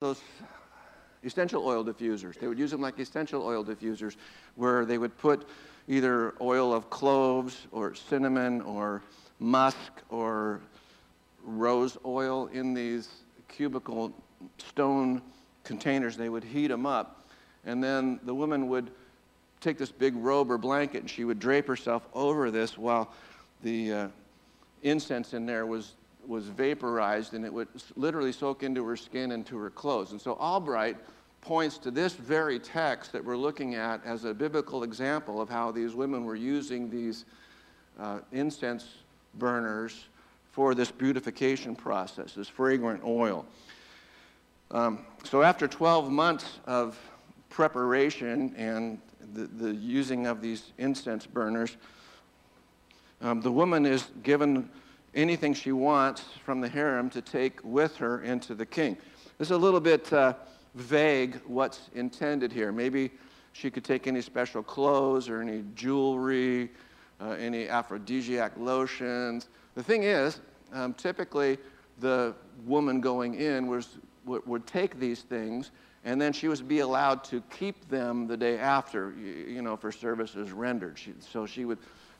those essential oil diffusers. They would use them like essential oil diffusers, where they would put either oil of cloves or cinnamon or musk or rose oil in these cubical stone containers. They would heat them up, and then the woman would take this big robe or blanket and she would drape herself over this while the uh, incense in there was was vaporized and it would literally soak into her skin and to her clothes. And so Albright points to this very text that we're looking at as a biblical example of how these women were using these uh, incense burners for this beautification process, this fragrant oil. Um, so after 12 months of preparation and the, the using of these incense burners, um, the woman is given anything she wants from the harem to take with her into the king. This is a little bit uh, vague what's intended here. Maybe she could take any special clothes or any jewelry, uh, any aphrodisiac lotions. The thing is, um, typically the woman going in was, would, would take these things and then she was be allowed to keep them the day after, you, you know, for services rendered. She, so she would,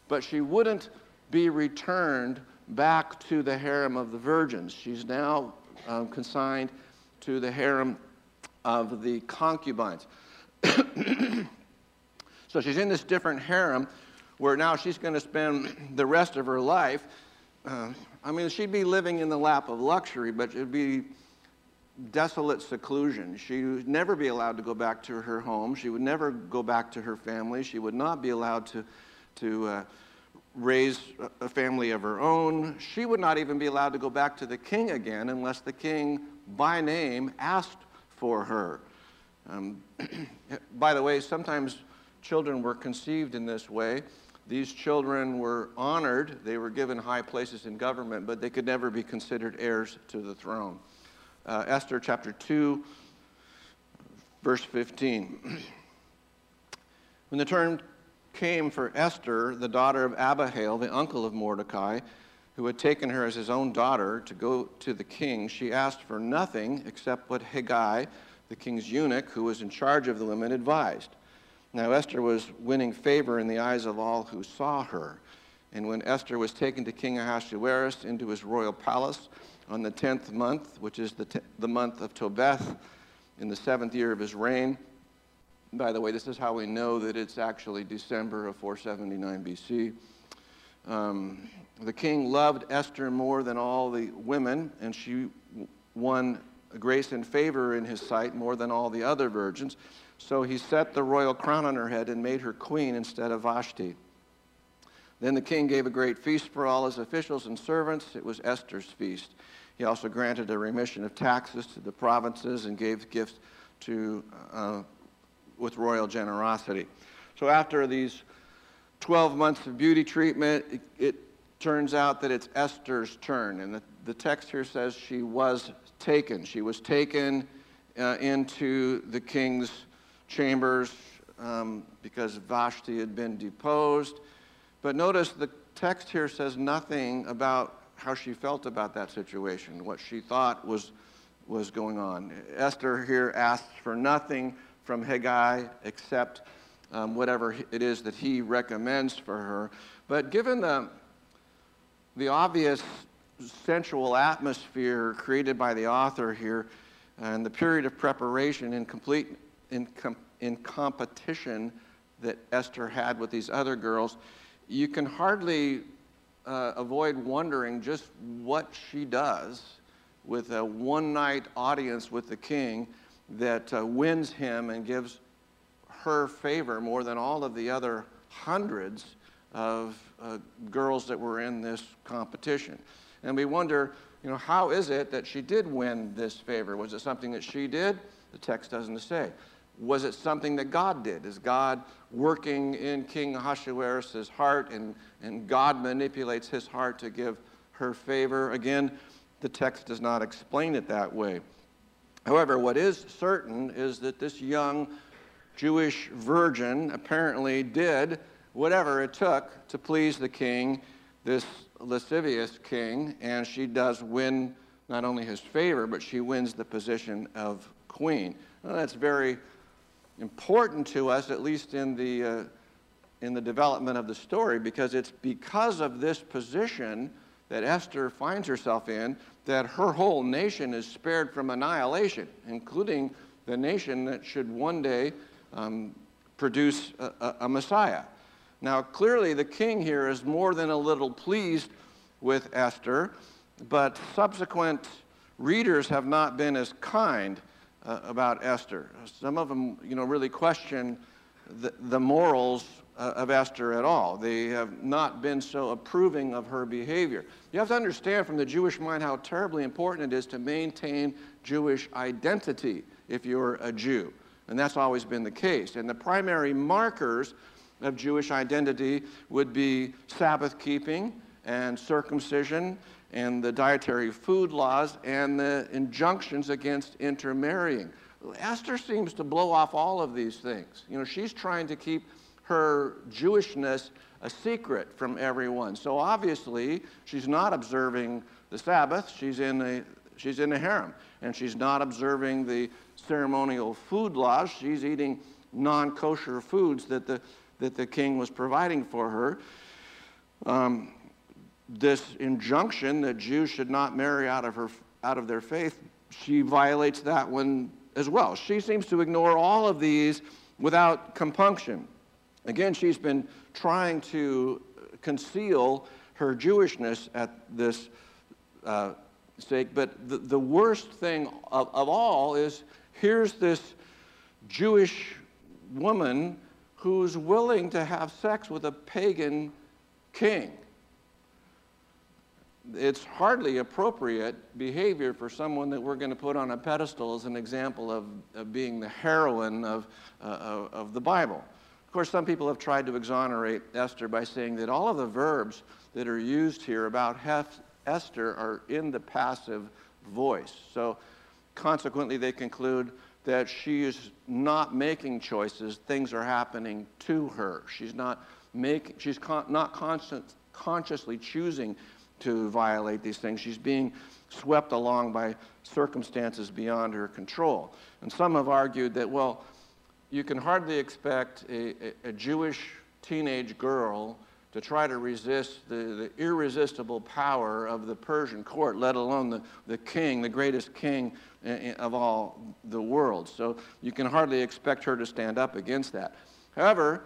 but she wouldn't be returned back to the harem of the virgins. She's now um, consigned to the harem of the concubines. so she's in this different harem where now she's going to spend the rest of her life. Uh, I mean, she'd be living in the lap of luxury, but it'd be desolate seclusion. She would never be allowed to go back to her home. She would never go back to her family. She would not be allowed to, to uh, raise a family of her own. She would not even be allowed to go back to the king again unless the king, by name, asked for her. Um, by the way, sometimes children were conceived in this way. These children were honored, they were given high places in government, but they could never be considered heirs to the throne. Uh, Esther chapter 2, verse 15. when the term came for Esther, the daughter of Abihail, the uncle of Mordecai, who had taken her as his own daughter to go to the king, she asked for nothing except what Hegai, the king's eunuch, who was in charge of the women, advised. Now, Esther was winning favor in the eyes of all who saw her. And when Esther was taken to King Ahasuerus into his royal palace on the tenth month, which is the, the month of Tebeth, in the seventh year of his reign, by the way, this is how we know that it's actually December of 479 BC. Um, the king loved Esther more than all the women, and she won grace and favor in his sight more than all the other virgins. So he set the royal crown on her head and made her queen instead of Vashti. Then the king gave a great feast for all his officials and servants. It was Esther's feast. He also granted a remission of taxes to the provinces and gave gifts to uh, with royal generosity. So after these 12 months of beauty treatment, it, it turns out that it's Esther's turn. And the, the text here says she was taken. She was taken uh, into the king's chambers um, because Vashti had been deposed. But notice the text here says nothing about how she felt about that situation, what she thought was, was going on. Esther here asks for nothing from Hegai except um, whatever it is that he recommends for her. But given the, the obvious sensual atmosphere created by the author here and the period of preparation in complete in, com, in competition that Esther had with these other girls, you can hardly uh, avoid wondering just what she does with a one night audience with the king that uh, wins him and gives her favor more than all of the other hundreds of uh, girls that were in this competition. And we wonder, you know, how is it that she did win this favor? Was it something that she did? The text doesn't say. Was it something that God did? Is God working in King Ahasuerus' heart and, and God manipulates his heart to give her favor? Again, the text does not explain it that way. However, what is certain is that this young Jewish virgin apparently did whatever it took to please the king, this lascivious king, and she does win not only his favor, but she wins the position of queen. Well, that's very important to us, at least in the, uh, in the development of the story, because it's because of this position that Esther finds herself in that her whole nation is spared from annihilation, including the nation that should one day um, produce a, a, a Messiah. Now, clearly, the king here is more than a little pleased with Esther, but subsequent readers have not been as kind uh, about Esther. Some of them, you know, really question the, the morals uh, of Esther at all. They have not been so approving of her behavior. You have to understand from the Jewish mind how terribly important it is to maintain Jewish identity if you're a Jew. And that's always been the case. And the primary markers of Jewish identity would be Sabbath keeping and circumcision and the dietary food laws and the injunctions against intermarrying. Esther seems to blow off all of these things. You know, she's trying to keep her Jewishness a secret from everyone. So obviously, she's not observing the Sabbath. She's in a, she's in a harem. And she's not observing the ceremonial food laws. She's eating non kosher foods that the, that the king was providing for her. Um, this injunction that Jews should not marry out of, her, out of their faith, she violates that one as well. She seems to ignore all of these without compunction. Again, she's been trying to conceal her Jewishness at this uh, sake, but the, the worst thing of, of all is here's this Jewish woman who's willing to have sex with a pagan king it's hardly appropriate behavior for someone that we're going to put on a pedestal as an example of, of being the heroine of, uh, of the Bible. Of course, some people have tried to exonerate Esther by saying that all of the verbs that are used here about Heth, Esther are in the passive voice. So, consequently, they conclude that she is not making choices, things are happening to her. She's not, make, she's con- not constant, consciously choosing to violate these things. She's being swept along by circumstances beyond her control. And some have argued that, well, you can hardly expect a, a, Jewish teenage girl to try to resist the, the, irresistible power of the Persian court, let alone the, the king, the greatest king eh, eh, of all the world. So you can hardly expect her to stand up against that. However,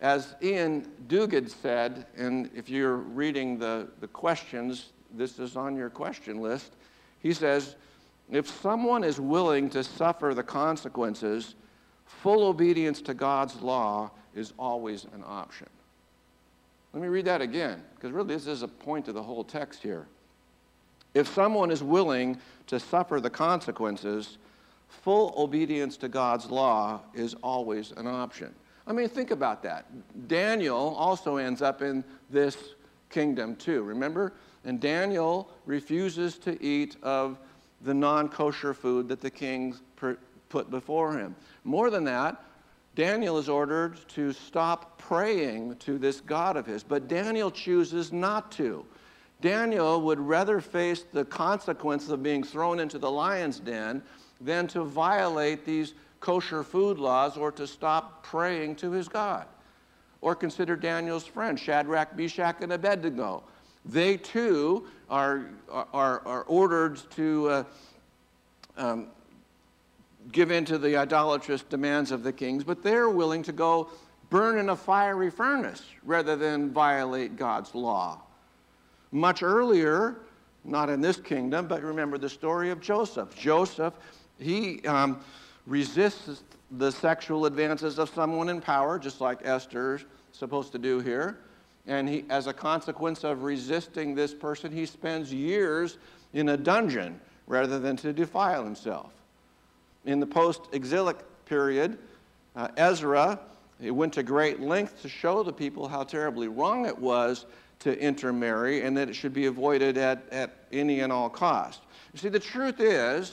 as Iain Duguid said, and if you're reading the, the questions, this is on your question list. He says, if someone is willing to suffer the consequences, full obedience to God's law is always an option. Let me read that again, because really this is a point of the whole text here. If someone is willing to suffer the consequences, full obedience to God's law is always an option. I mean, think about that. Daniel also ends up in this kingdom too, remember? And Daniel refuses to eat of the non kosher food that the king put before him. More than that, Daniel is ordered to stop praying to this God of his, but Daniel chooses not to. Daniel would rather face the consequences of being thrown into the lion's den than to violate these kosher food laws or to stop praying to his God. Or consider Daniel's friends, Shadrach, Meshach, and Abednego. They too are, are, are ordered to uh, um, give in to the idolatrous demands of the kings, but they're willing to go burn in a fiery furnace rather than violate God's law. Much earlier, not in this kingdom, but remember the story of Joseph. Joseph, he. Um, resists the sexual advances of someone in power, just like Esther's supposed to do here. And he, as a consequence of resisting this person, he spends years in a dungeon rather than to defile himself. In the post exilic period, uh, Ezra went to great lengths to show the people how terribly wrong it was to intermarry and that it should be avoided at, at any and all cost. You see, the truth is,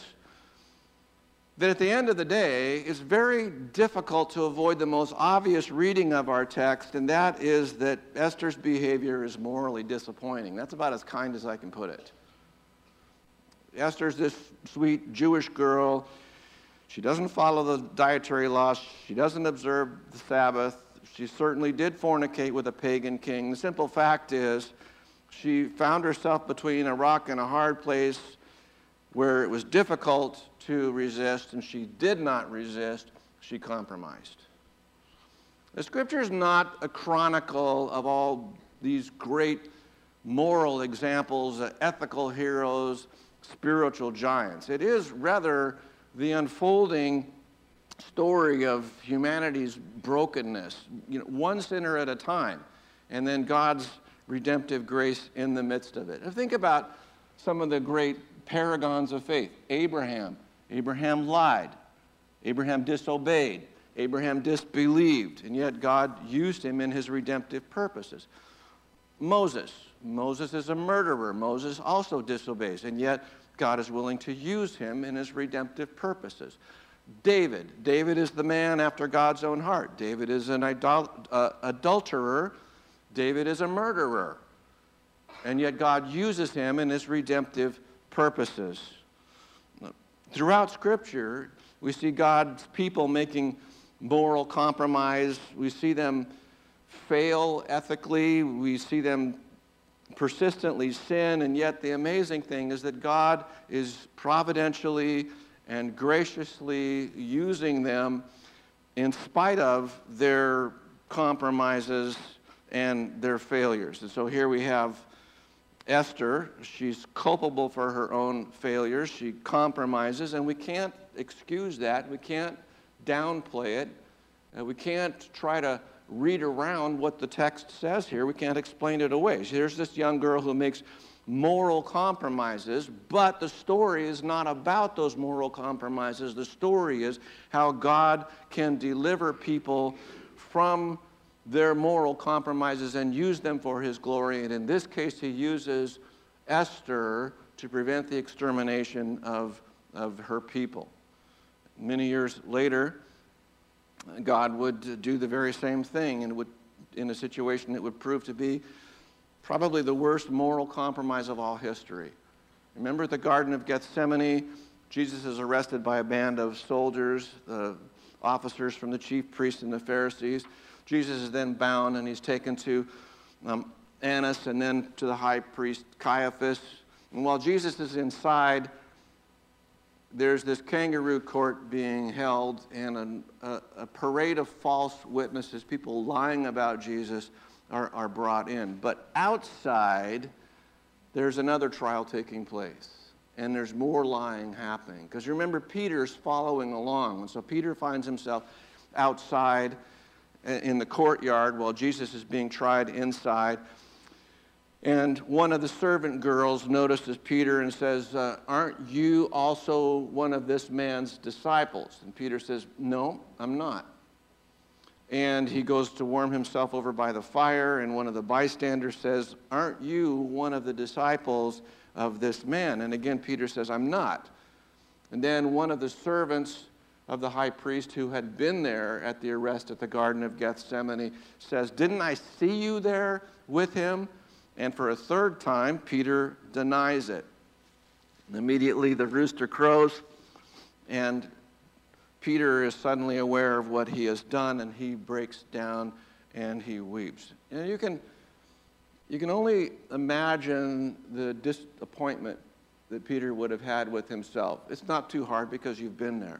that at the end of the day, it's very difficult to avoid the most obvious reading of our text, and that is that Esther's behavior is morally disappointing. That's about as kind as I can put it. Esther's this sweet Jewish girl. She doesn't follow the dietary laws. She doesn't observe the Sabbath. She certainly did fornicate with a pagan king. The simple fact is, she found herself between a rock and a hard place where it was difficult to resist, and she did not resist. She compromised. The scripture is not a chronicle of all these great moral examples, ethical heroes, spiritual giants. It is rather the unfolding story of humanity's brokenness, you know, one sinner at a time, and then God's redemptive grace in the midst of it. Think about some of the great paragons of faith. Abraham. Abraham lied. Abraham disobeyed. Abraham disbelieved, and yet God used him in his redemptive purposes. Moses. Moses is a murderer. Moses also disobeys, and yet God is willing to use him in his redemptive purposes. David. David is the man after God's own heart. David is an idol- uh, adulterer. David is a murderer. And yet God uses him in his redemptive purposes. Throughout Scripture, we see God's people making moral compromise. We see them fail ethically. We see them persistently sin. And yet, the amazing thing is that God is providentially and graciously using them in spite of their compromises and their failures. And so here we have Esther. She's culpable for her own failures. She compromises, and we can't excuse that. We can't downplay it. Uh, we can't try to read around what the text says here. We can't explain it away. Here's this young girl who makes moral compromises, but the story is not about those moral compromises. The story is how God can deliver people from their moral compromises and use them for his glory. And in this case, he uses Esther to prevent the extermination of, of her people. Many years later, God would do the very same thing and would, in a situation that would prove to be probably the worst moral compromise of all history. Remember the Garden of Gethsemane? Jesus is arrested by a band of soldiers, the officers from the chief priests and the Pharisees. Jesus is then bound and he's taken to um, Annas and then to the high priest Caiaphas. And while Jesus is inside, there's this kangaroo court being held and a, a, parade of false witnesses, people lying about Jesus, are, are brought in. But outside, there's another trial taking place. And there's more lying happening. Because remember, Peter's following along. And so Peter finds himself outside in the courtyard while Jesus is being tried inside. And one of the servant girls notices Peter and says, uh, Aren't you also one of this man's disciples? And Peter says, No, I'm not. And he goes to warm himself over by the fire, and one of the bystanders says, Aren't you one of the disciples of this man? And again, Peter says, I'm not. And then one of the servants of the high priest who had been there at the arrest at the Garden of Gethsemane says, Didn't I see you there with him? And for a third time, Peter denies it. And immediately the rooster crows, and Peter is suddenly aware of what he has done, and he breaks down and he weeps. And you can, you can only imagine the disappointment that Peter would have had with himself. It's not too hard because you've been there.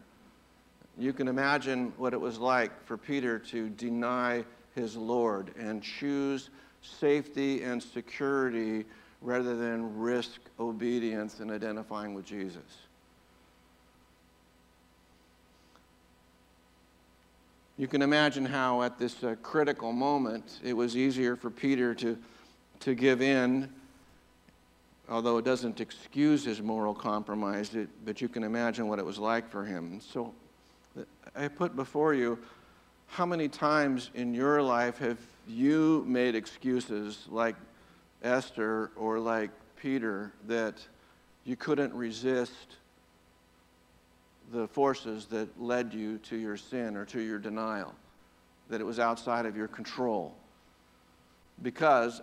You can imagine what it was like for Peter to deny his Lord and choose safety and security rather than risk obedience and identifying with Jesus. You can imagine how, at this uh, critical moment, it was easier for Peter to, to give in, although it doesn't excuse his moral compromise, it, but you can imagine what it was like for him. So I put before you how many times in your life have you made excuses like Esther or like Peter that you couldn't resist the forces that led you to your sin or to your denial, that it was outside of your control. Because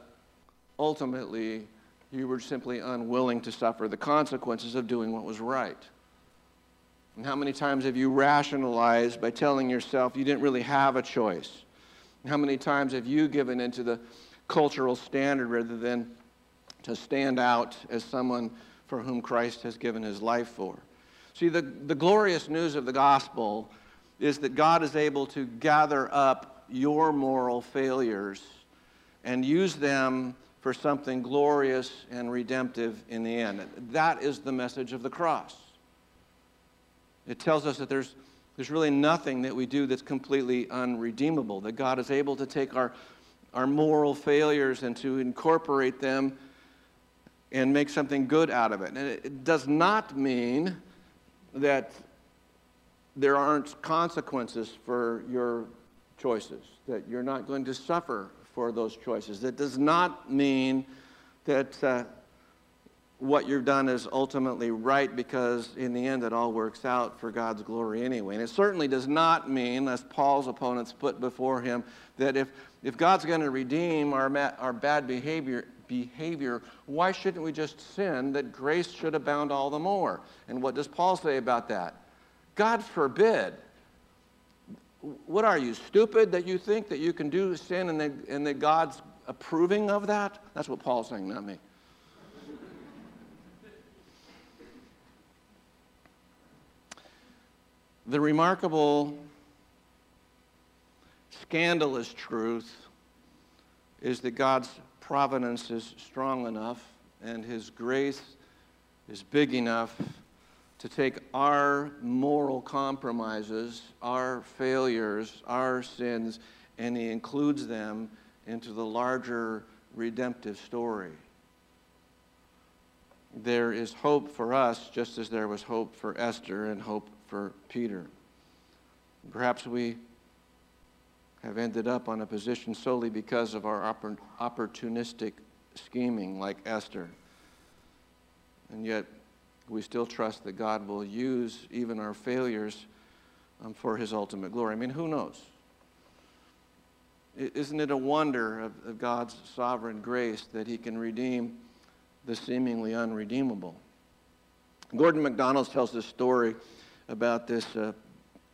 ultimately, You were simply unwilling to suffer the consequences of doing what was right. And how many times have you rationalized by telling yourself you didn't really have a choice? How many times have you given into the cultural standard rather than to stand out as someone for whom Christ has given his life for? See, the, the glorious news of the gospel is that God is able to gather up your moral failures and use them for something glorious and redemptive in the end. That is the message of the cross. It tells us that there's, there's really nothing that we do that's completely unredeemable, that God is able to take our, our moral failures and to incorporate them and make something good out of it. And it does not mean that there aren't consequences for your choices, that you're not going to suffer for those choices. That does not mean that uh, what you've done is ultimately right because in the end it all works out for God's glory anyway. And it certainly does not mean, as Paul's opponents put before him, that if, if God's going to redeem our, our bad behavior, behavior, why shouldn't we just sin that grace should abound all the more? And what does Paul say about that? God forbid. What are you, stupid that you think that you can do sin and that, and that God's approving of that? That's what Paul's saying, not me. The remarkable, scandalous truth is that God's providence is strong enough and His grace is big enough to take our moral compromises, our failures, our sins, and He includes them into the larger redemptive story. There is hope for us, just as there was hope for Esther and hope for Peter. Perhaps we have ended up on a position solely because of our opportunistic scheming, like Esther. And yet, we still trust that God will use even our failures um, for His ultimate glory. I mean, who knows? Isn't it a wonder of, of God's sovereign grace that He can redeem the seemingly unredeemable? Gordon MacDonald tells this story about this uh,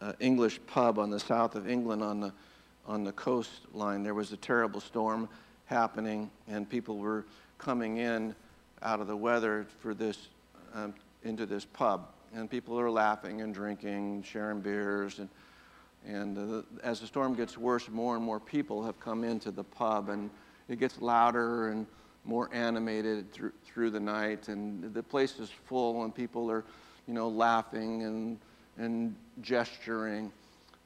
uh, English pub on the south of England on the, on the coastline. There was a terrible storm happening, and people were coming in out of the weather for this, um, into this pub. And people are laughing and drinking, sharing beers. And, and uh, as the storm gets worse, more and more people have come into the pub, and it gets louder and more animated through, through the night. And the place is full, and people are you know, laughing and, and gesturing.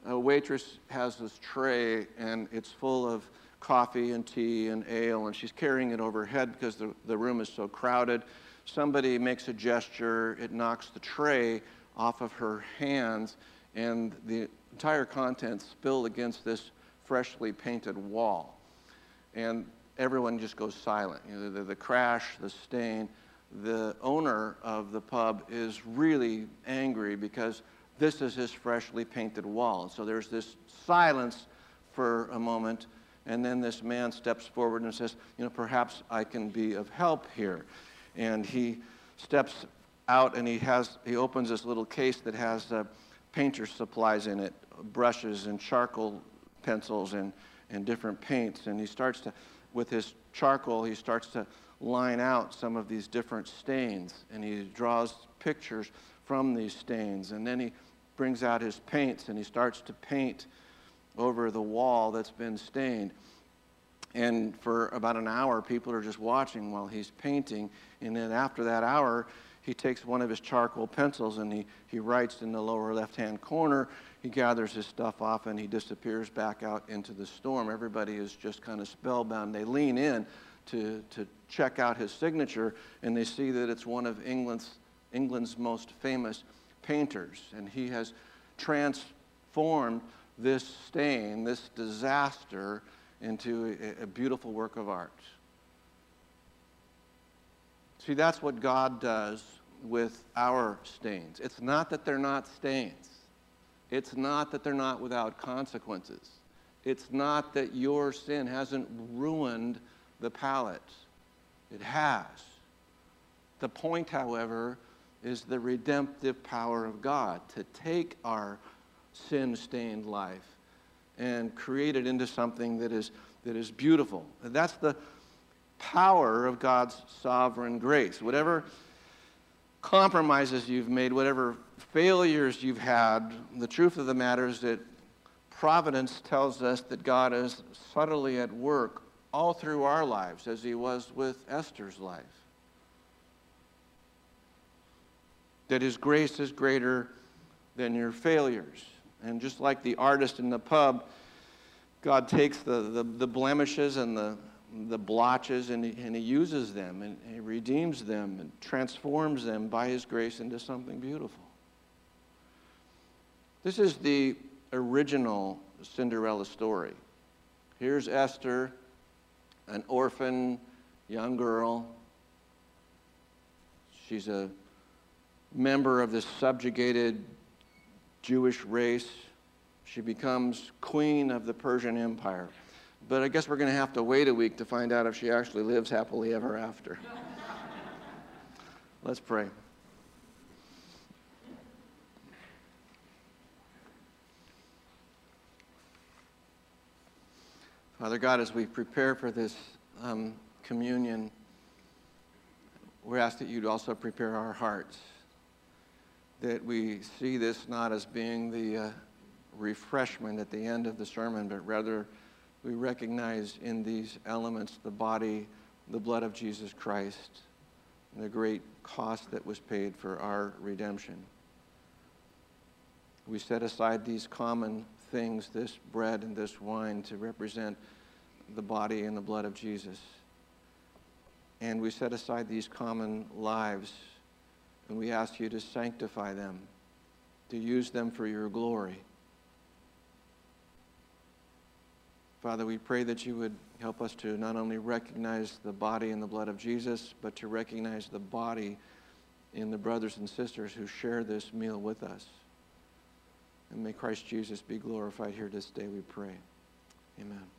A waitress has this tray, and it's full of coffee and tea and ale, and she's carrying it overhead because the, the room is so crowded. Somebody makes a gesture, it knocks the tray off of her hands, and the entire contents spill against this freshly painted wall. And everyone just goes silent. You know, the, the crash, the stain, the owner of the pub is really angry because this is his freshly painted wall. And so there's this silence for a moment, and then this man steps forward and says, You know, perhaps I can be of help here. And he steps out and he, has, he opens this little case that has uh, painter's supplies in it brushes and charcoal pencils and, and different paints. And he starts to, with his charcoal, he starts to line out some of these different stains and he draws pictures from these stains. And then he brings out his paints and he starts to paint over the wall that's been stained. And for about an hour, people are just watching while he's painting. And then after that hour, he takes one of his charcoal pencils and he, he writes in the lower left hand corner. He gathers his stuff off and he disappears back out into the storm. Everybody is just kind of spellbound. They lean in to, to check out his signature, and they see that it's one of England's, England's most famous painters. And he has transformed this stain, this disaster, into a, a beautiful work of art. See, that's what God does with our stains. It's not that they're not stains. It's not that they're not without consequences. It's not that your sin hasn't ruined the palate. It has. The point, however, is the redemptive power of God to take our sin stained life and create it into something that is, that is beautiful. And that's the power of God's sovereign grace. Whatever compromises you've made, whatever failures you've had, the truth of the matter is that providence tells us that God is subtly at work all through our lives, as he was with Esther's life. That his grace is greater than your failures. And just like the artist in the pub, God takes the, the, the blemishes and the, the blotches and he, and he uses them and he redeems them and transforms them by his grace into something beautiful. This is the original Cinderella story. Here's Esther, an orphan young girl. She's a member of this subjugated Jewish race. She becomes queen of the Persian Empire. But I guess we're going to have to wait a week to find out if she actually lives happily ever after. Let's pray. Father God, as we prepare for this um, communion, we ask that you'd also prepare our hearts, that we see this not as being the uh, refreshment at the end of the sermon, but rather we recognize in these elements the body, the blood of Jesus Christ, and the great cost that was paid for our redemption. We set aside these common things, this bread and this wine, to represent the body and the blood of Jesus. And we set aside these common lives, and we ask you to sanctify them, to use them for your glory. Father, we pray that you would help us to not only recognize the body and the blood of Jesus, but to recognize the body in the brothers and sisters who share this meal with us. And may Christ Jesus be glorified here this day, we pray. Amen.